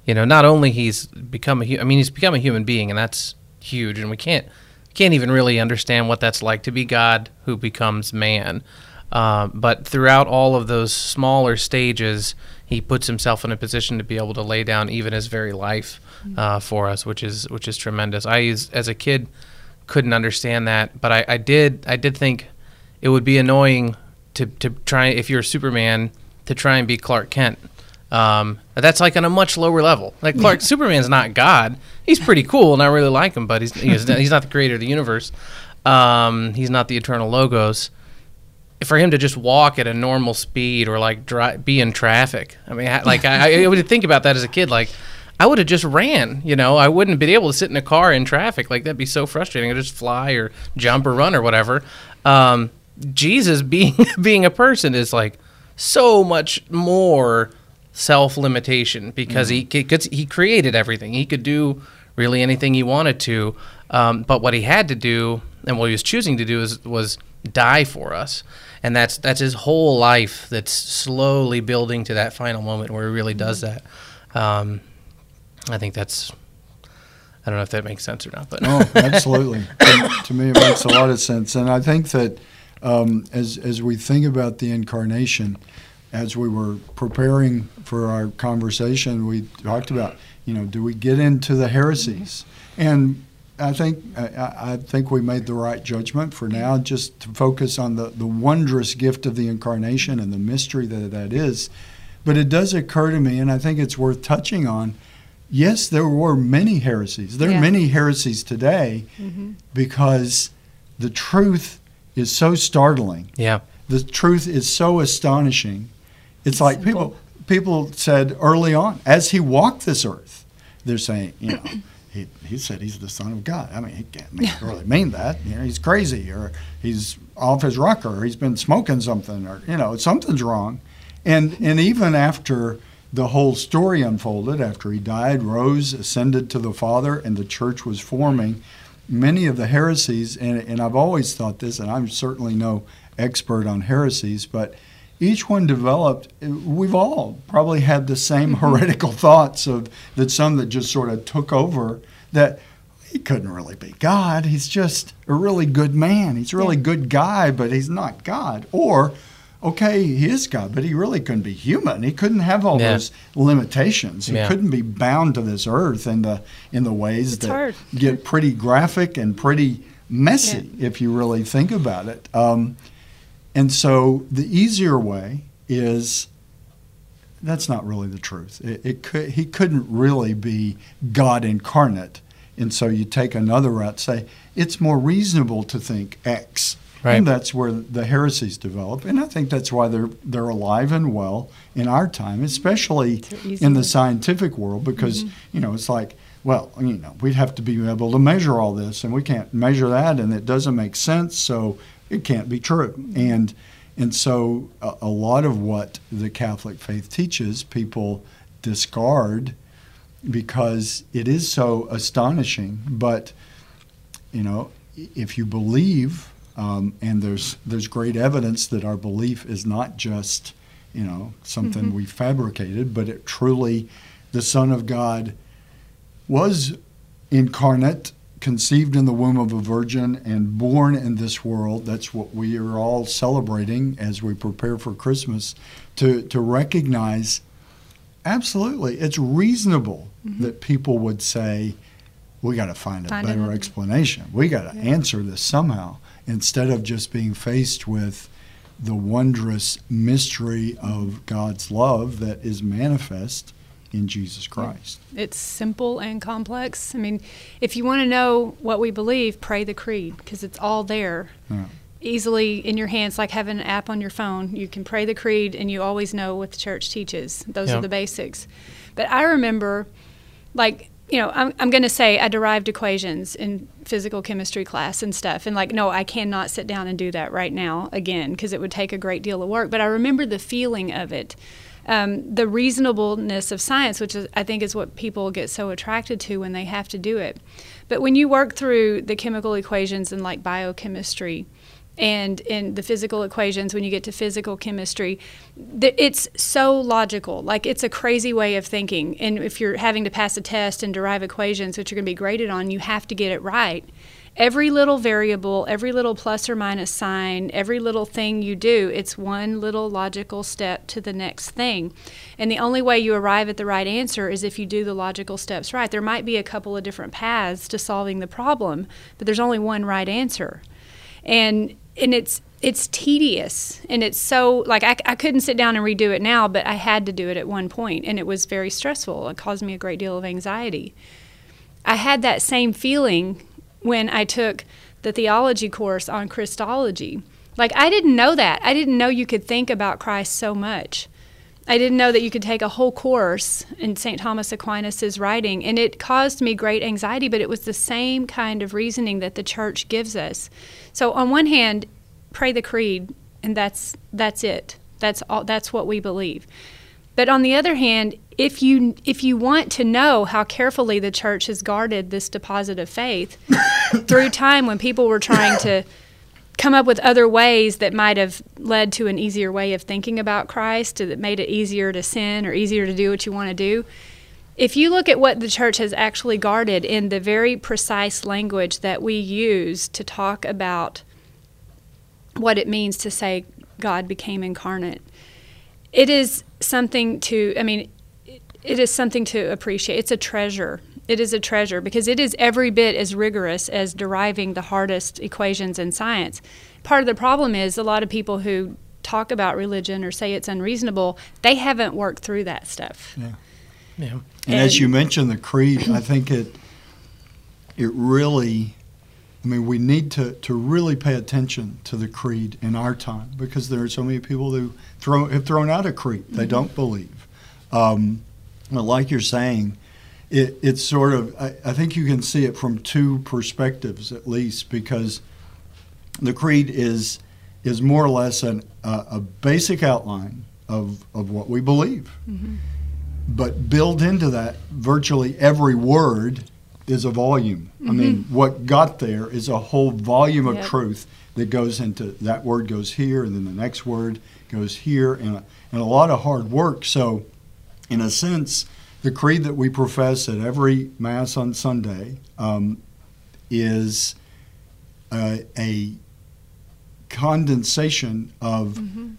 You know, not only he's become a I mean, he's become a human being, and that's huge. And we can't can't even really understand what that's like to be God who becomes man. Um, but throughout all of those smaller stages, he puts himself in a position to be able to lay down even his very life uh, for us, which is which is tremendous. I as, as a kid couldn't understand that, but I, I did I did think it would be annoying to to try if you're Superman to try and be Clark Kent. Um, that's like on a much lower level. Like Clark, Superman's not God. He's pretty cool, and I really like him, but he's he's, he's not the creator of the universe. Um, he's not the eternal logos for him to just walk at a normal speed or like dri be in traffic. I mean, I- like I, I would think about that as a kid. Like I would have just ran. You know, I wouldn't have been able to sit in a car in traffic. Like that'd be so frustrating. I'd just fly or jump or run or whatever. Um, Jesus being being a person is like so much more self limitation because he because he created everything. He could do really anything he wanted to. Um, but what he had to do and what he was choosing to do is was die for us. And that's that's his whole life that's slowly building to that final moment where he really does that. Um, I think that's I don't know if that makes sense or not, but no, absolutely. to, to me, it makes a lot of sense, and I think that um, as as we think about the incarnation, as we were preparing for our conversation, we talked about you know do we get into the heresies, and I think I, I think we made the right judgment for now, just to focus on the the wondrous gift of the incarnation and the mystery that that is. But it does occur to me, and I think it's worth touching on. Yes, there were many heresies. There are many heresies today because the truth is so startling. yeah, The truth is so astonishing. It's like people people said early on, as he walked this earth, they're saying, you know, he, he said he's the son of God. I mean, he can't mean- really mean that. You know, he's crazy or he's off his rocker or he's been smoking something or, you know, something's wrong. And, and even after the whole story unfolded, after he died, rose, ascended to the Father, and the church was forming, many of the heresies, and, and I've always thought this, and I'm certainly no expert on heresies, but each one developed, we've all probably had the same mm-hmm. heretical thoughts of that some that just sort of took over that he couldn't really be God. He's just a really good man. He's a really good guy, but he's not God. Or, okay, he is God, but he really couldn't be human. He couldn't have all Yeah. those limitations. He Yeah. couldn't be bound to this earth in the in the ways It's that hard. get pretty graphic and pretty messy if you really think about it. Um, and so the easier way is that's not really the truth. It, it could, he couldn't really be God incarnate. And so you take another route, say it's more reasonable to think X. Right. And that's where the heresies develop. And I think that's why they're they're alive and well in our time, especially in the scientific world, because you know it's like, well, you know, we'd have to be able to measure all this, and we can't measure that, and it doesn't make sense, so it can't be true. And and so a, a lot of what the Catholic faith teaches, people discard because it is so astonishing. But you know, if you believe, um, and there's there's great evidence that our belief is not just you know something we fabricated, but it truly, the Son of God was incarnate, conceived in the womb of a virgin, and born in this world. That's what we are all celebrating as we prepare for Christmas. To to recognize, absolutely, it's reasonable that people would say, "We got to find a Find better another- explanation. We got to Yeah. answer this somehow." Instead of just being faced with the wondrous mystery of God's love that is manifest in Jesus Christ. It's simple and complex. I mean, if you want to know what we believe, pray the creed because it's all there. Yeah. Easily in your hands, like having an app on your phone. You can pray the creed and you always know what the church teaches. Those Yeah. are the basics. But I remember, like, you know, I'm, I'm going to say I derived equations in physical chemistry class and stuff. And, like, no, I cannot sit down and do that right now again because it would take a great deal of work. But I remember the feeling of it um, the reasonableness of science, which is, I think is what people get so attracted to when they have to do it. But when you work through the chemical equations in like biochemistry, and in the physical equations, when you get to physical chemistry, it's so logical. Like it's a crazy way of thinking. And if you're having to pass a test and derive equations, which you're going to be graded on, you have to get it right. every little variable, every little plus or minus sign, every little thing you do, it's one little logical step to the next thing. And the only way you arrive at the right answer is if you do the logical steps right. There might be a couple of different paths to solving the problem, but there's only one right answer. And and it's it's tedious and it's so like I, I couldn't sit down and redo it now but i had to do it at one point and it was very stressful it caused me a great deal of anxiety i had that same feeling when I took the theology course on Christology. Like, I didn't know that. I didn't know you could think about Christ so much. I didn't know that you could take a whole course in St. Thomas Aquinas' writing, and it caused me great anxiety, but it was the same kind of reasoning that the church gives us. So, on one hand, pray the creed, and that's, that's it. That's, all, that's what we believe. But on the other hand, if you if you want to know how carefully the church has guarded this deposit of faith through time when people were trying to come up with other ways that might have led to an easier way of thinking about Christ that made it easier to sin or easier to do what you want to do. If you look at what the church has actually guarded in the very precise language that we use to talk about what it means to say God became incarnate, it is something to, I mean, it is something to appreciate. It's a treasure. It is a treasure because it is every bit as rigorous as deriving the hardest equations in science. Part of the problem is a lot of people who talk about religion or say it's unreasonable, they haven't worked through that stuff. Yeah. Yeah. And, and as you mentioned the creed, I think it it really I mean, we need to, to really pay attention to the creed in our time because there are so many people who throw, have thrown out a creed. They mm-hmm. don't believe. Um, but like you're saying, it, it's sort of, I, I, think you can see it from two perspectives at least because the creed is, is more or less an, uh, a basic outline of, of what we believe. Mm-hmm. But built into that, virtually every word is a volume. Mm-hmm. I mean, mm-hmm. what got there is a whole volume of yep. truth that goes into that word goes here, and then the next word goes here, and a, and a lot of hard work. So, in a sense, the creed that we profess at every Mass on Sunday um, is a, a, condensation of mm-hmm.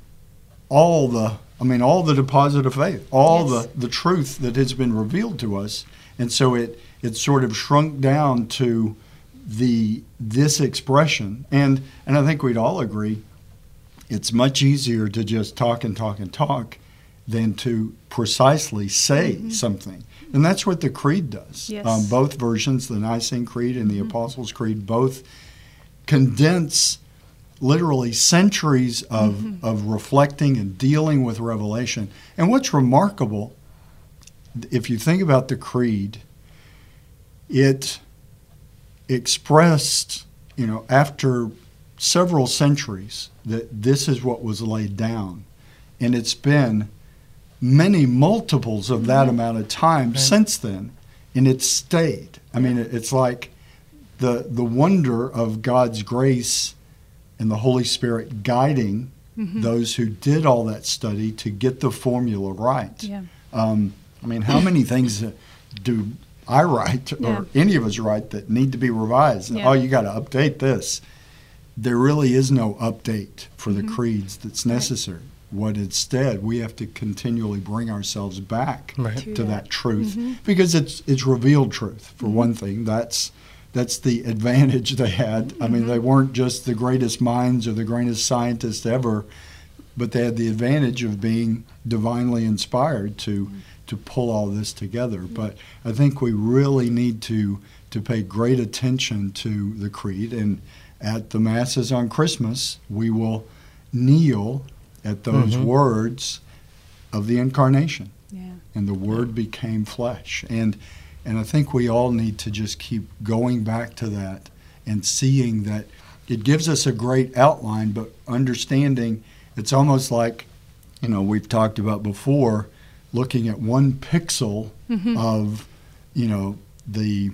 all the, I mean, all the deposit of faith, all yes. the, the truth that has been revealed to us. And so it, it sort of shrunk down to the this expression. And, and I think we'd all agree it's much easier to just talk and talk and talk than to precisely say mm-hmm. something. And that's what the Creed does. Yes. Um, both versions, the Nicene Creed and the mm-hmm. Apostles' Creed, both condense literally centuries of, mm-hmm. of reflecting and dealing with revelation. And what's remarkable, if you think about the Creed, it expressed, you know, after several centuries, that this is what was laid down. And it's been many multiples of that mm-hmm. amount of time right. since then, and it's stayed. I mean, it's like the the wonder of God's grace and the Holy Spirit guiding mm-hmm. those who did all that study to get the formula right. Yeah. Um, I mean, how many things do I write yeah. or any of us write that need to be revised? Yeah. Oh, you got to update this. There really is no update for the mm-hmm. creeds that's necessary. Right what instead we have to continually bring ourselves back right. to, to, that, that truth mm-hmm. because it's it's revealed truth for mm-hmm. one thing that's that's the advantage they had mm-hmm. i mean they mm-hmm. weren't just the greatest minds or the greatest scientists ever but they had the advantage of being divinely inspired to mm-hmm. to pull all this together mm-hmm. but i think we really need to to pay great attention to the creed and at the masses on christmas we will kneel at those mm-hmm. words of the incarnation. Yeah. And the word became flesh. And and I think we all need to just keep going back to that and seeing that it gives us a great outline, but understanding it's almost like, you know, we've talked about before, looking at one pixel mm-hmm. of, you know, the,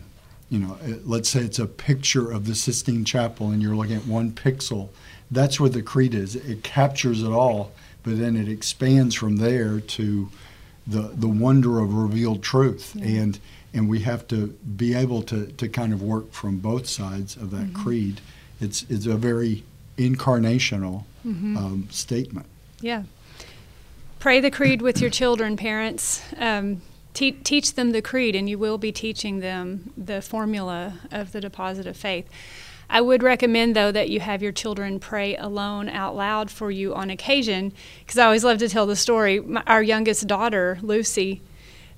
you know, let's say it's a picture of the Sistine Chapel and you're looking at one pixel that's what the creed is. It captures it all, but then it expands from there to the the wonder of revealed truth, Yeah. and and we have to be able to to kind of work from both sides of that Mhm. creed. It's it's a very incarnational Mhm. um, statement. Yeah. Pray the creed with your children, parents. Um, te- teach them the creed, and you will be teaching them the formula of the deposit of faith. I would recommend, though, that you have your children pray alone out loud for you on occasion, because I always love to tell the story. My, our youngest daughter, Lucy,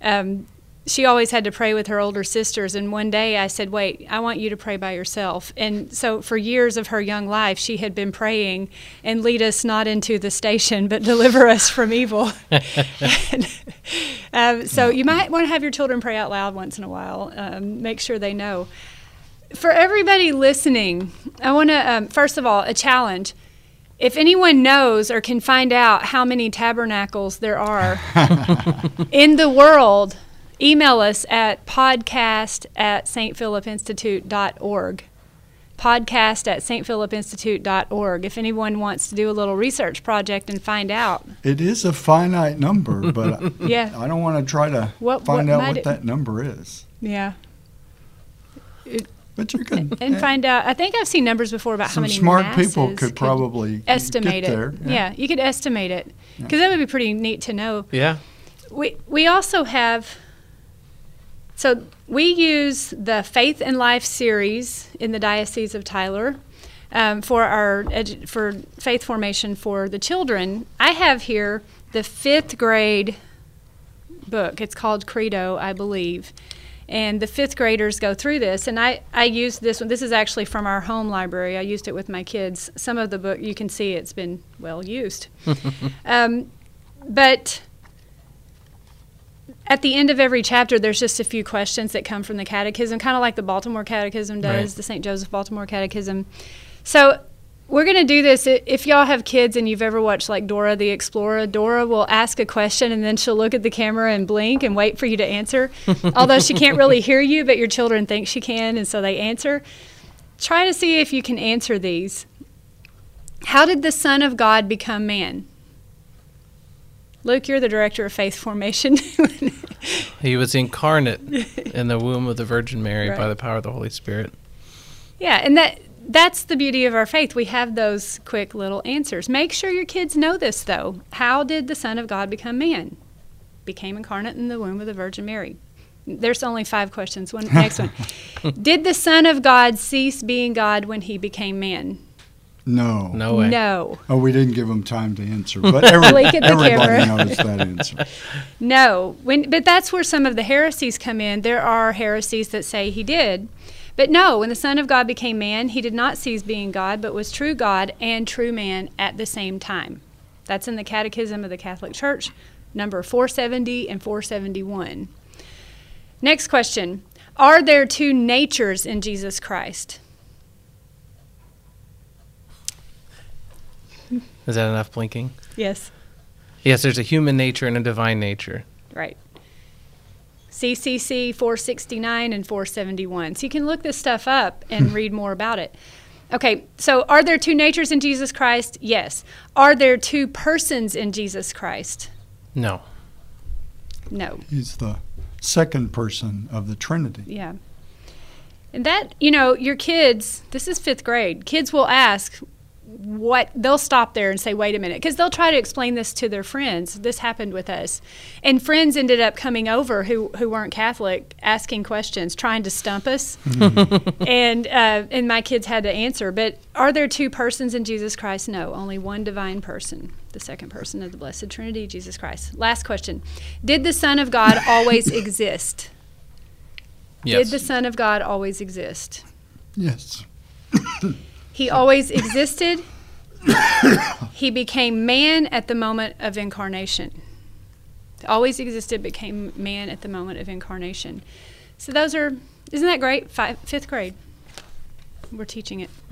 um, she always had to pray with her older sisters. And one day I said, Wait, I want you to pray by yourself. And so for years of her young life, she had been praying and lead us not into the station, but deliver us from evil. and, um, so you might want to have your children pray out loud once in a while, um, make sure they know. For everybody listening, I want to, um, first of all, a challenge. If anyone knows or can find out how many tabernacles there are in the world, email us at podcast at stphilipinstitute.org. Podcast at stphilipinstitute.org. If anyone wants to do a little research project and find out. It is a finite number, but Yeah. I don't want to try to What- find what out what it- that number is. Yeah. But you can And find out. I think I've seen numbers before about how many smart people masses could probably estimate get it. there. Yeah. you could estimate it because that would be pretty neat to know. Yeah. We we also have. So we use the Faith and Life series in the Diocese of Tyler um, for our edu- for faith formation for the children. I have here the fifth grade book. It's called Credo, I believe. And the fifth graders go through this, and I, I used this one. This is actually from our home library. I used it with my kids. Some of the book, you can see it's been well used. um, but at the end of every chapter, there's just a few questions that come from the catechism, kind of like the Baltimore Catechism does, Right. the St. Joseph Baltimore Catechism. So we're going to do this. If y'all have kids and you've ever watched like Dora the Explorer, Dora will ask a question and then she'll look at the camera and blink and wait for you to answer. Although she can't really hear you, but your children think she can, and so they answer. Try to see if you can answer these. How did the Son of God become man? Luke, you're the director of faith formation. He was incarnate in the womb of the Virgin Mary by the power of the Holy Spirit. Yeah, and that that's the beauty of our faith. We have those quick little answers. Make sure your kids know this though. How did the Son of God become man? Became incarnate in the womb of the Virgin Mary. There's only five questions. One next one. Did the Son of God cease being God when he became man? No. No way. No. Oh, we didn't give him time to answer, but every, Blink at the everybody camera. knows that answer. No. When but that's where some of the heresies come in. There are heresies that say he did. But no, when the Son of God became man, he did not cease being God, but was true God and true man at the same time. That's in the Catechism of the Catholic Church, number 470 and 471. Next question Are there two natures in Jesus Christ? Is that enough blinking? Yes. Yes, there's a human nature and a divine nature. Right. CCC 469 and 471. So you can look this stuff up and hmm. read more about it. Okay, so are there two natures in Jesus Christ? Yes. Are there two persons in Jesus Christ? No. No. He's the second person of the Trinity. Yeah. And that, you know, your kids, this is fifth grade, kids will ask what, they'll stop there and say, wait a minute, because they'll try to explain this to their friends. This happened with us. And friends ended up coming over who, who weren't Catholic, asking questions, trying to stump us. and, uh, and my kids had to answer. But are there two persons in Jesus Christ? No, only one divine person, the second person of the Blessed Trinity, Jesus Christ. Last question Did the Son of God always exist? Yes. Did the Son of God always exist? Yes. He always existed. he became man at the moment of incarnation. Always existed, became man at the moment of incarnation. So those are, isn't that great? Five, fifth grade. We're teaching it.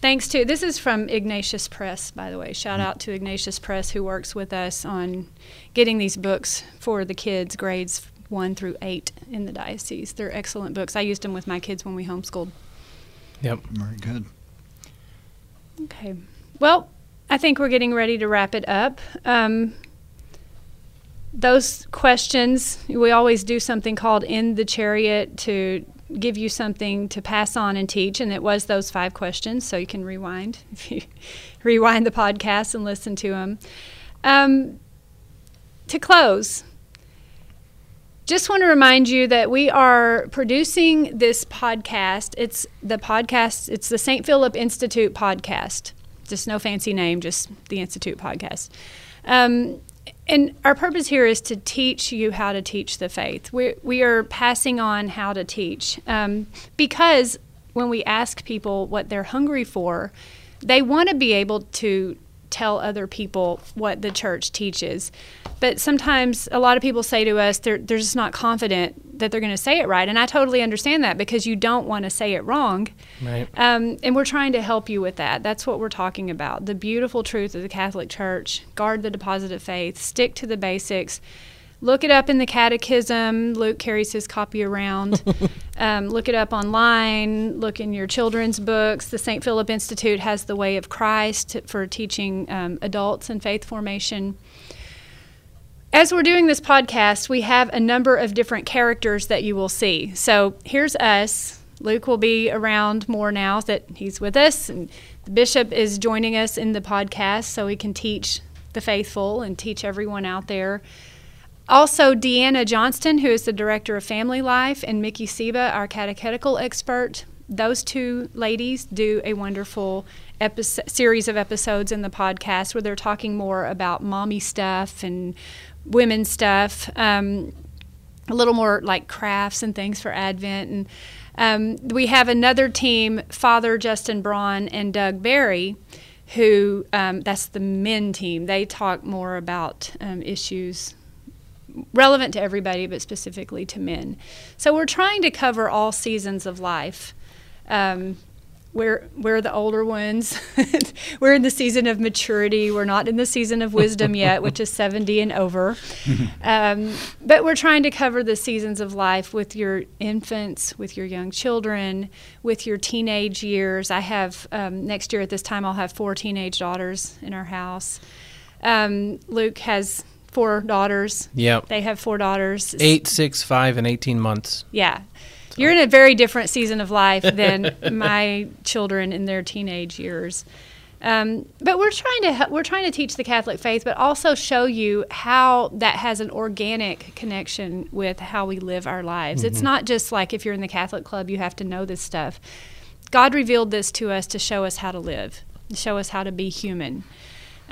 Thanks to, this is from Ignatius Press, by the way. Shout out to Ignatius Press, who works with us on getting these books for the kids, grades one through eight in the diocese. They're excellent books. I used them with my kids when we homeschooled. Yep. Very good. Okay. Well, I think we're getting ready to wrap it up. Um, those questions, we always do something called In the Chariot to give you something to pass on and teach. And it was those five questions. So you can rewind if you rewind the podcast and listen to them. Um, to close, just want to remind you that we are producing this podcast. It's the podcast, it's the St. Philip Institute podcast. Just no fancy name, just the Institute podcast. Um, and our purpose here is to teach you how to teach the faith. We, we are passing on how to teach um, because when we ask people what they're hungry for, they want to be able to tell other people what the church teaches. But sometimes a lot of people say to us they're, they're just not confident that they're going to say it right. And I totally understand that because you don't want to say it wrong. Right. Um, and we're trying to help you with that. That's what we're talking about the beautiful truth of the Catholic Church. Guard the deposit of faith, stick to the basics. Look it up in the catechism. Luke carries his copy around. um, look it up online. Look in your children's books. The St. Philip Institute has the Way of Christ for teaching um, adults in faith formation. As we're doing this podcast, we have a number of different characters that you will see. So here's us. Luke will be around more now that he's with us, and the bishop is joining us in the podcast so he can teach the faithful and teach everyone out there. Also, Deanna Johnston, who is the director of Family Life, and Mickey Seba, our catechetical expert. Those two ladies do a wonderful episode, series of episodes in the podcast where they're talking more about mommy stuff and women stuff, um, a little more like crafts and things for Advent. And um, we have another team, Father Justin Braun and Doug Barry, who um, that's the men team. They talk more about um, issues relevant to everybody, but specifically to men. So we're trying to cover all seasons of life. Um, we're we're the older ones. we're in the season of maturity. We're not in the season of wisdom yet, which is 70 and over. Um, but we're trying to cover the seasons of life with your infants, with your young children, with your teenage years. I have um, next year at this time I'll have four teenage daughters in our house. Um, Luke has four daughters. Yep. They have four daughters. Eight, six, five, and 18 months. Yeah. You're in a very different season of life than my children in their teenage years. Um, but we're trying to we're trying to teach the Catholic faith, but also show you how that has an organic connection with how we live our lives. It's not just like if you're in the Catholic club, you have to know this stuff. God revealed this to us to show us how to live, show us how to be human.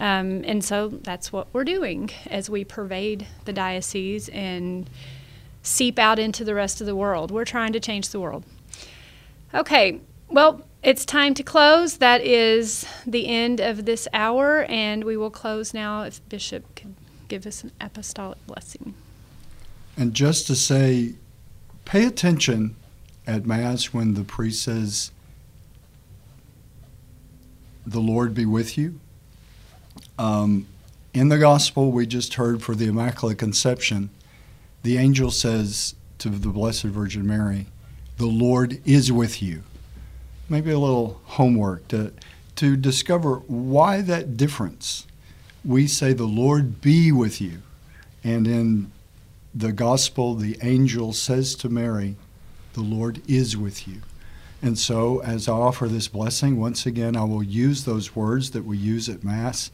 Um, and so that's what we're doing as we pervade the diocese and seep out into the rest of the world. We're trying to change the world. Okay, well, it's time to close. That is the end of this hour, and we will close now if Bishop could give us an apostolic blessing. And just to say, pay attention at Mass when the priest says, The Lord be with you. Um, in the Gospel we just heard for the Immaculate Conception, the angel says to the Blessed Virgin Mary, The Lord is with you. Maybe a little homework to, to discover why that difference. We say, The Lord be with you. And in the gospel, the angel says to Mary, The Lord is with you. And so, as I offer this blessing, once again, I will use those words that we use at Mass.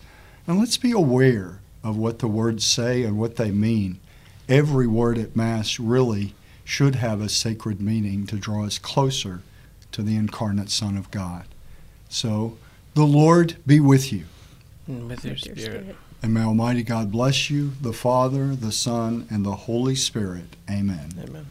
And let's be aware of what the words say and what they mean. Every word at Mass really should have a sacred meaning to draw us closer to the incarnate Son of God. So, the Lord be with you. And with your With spirit. And may Almighty God bless you, the Father, the Son, and the Holy Spirit. Amen. Amen.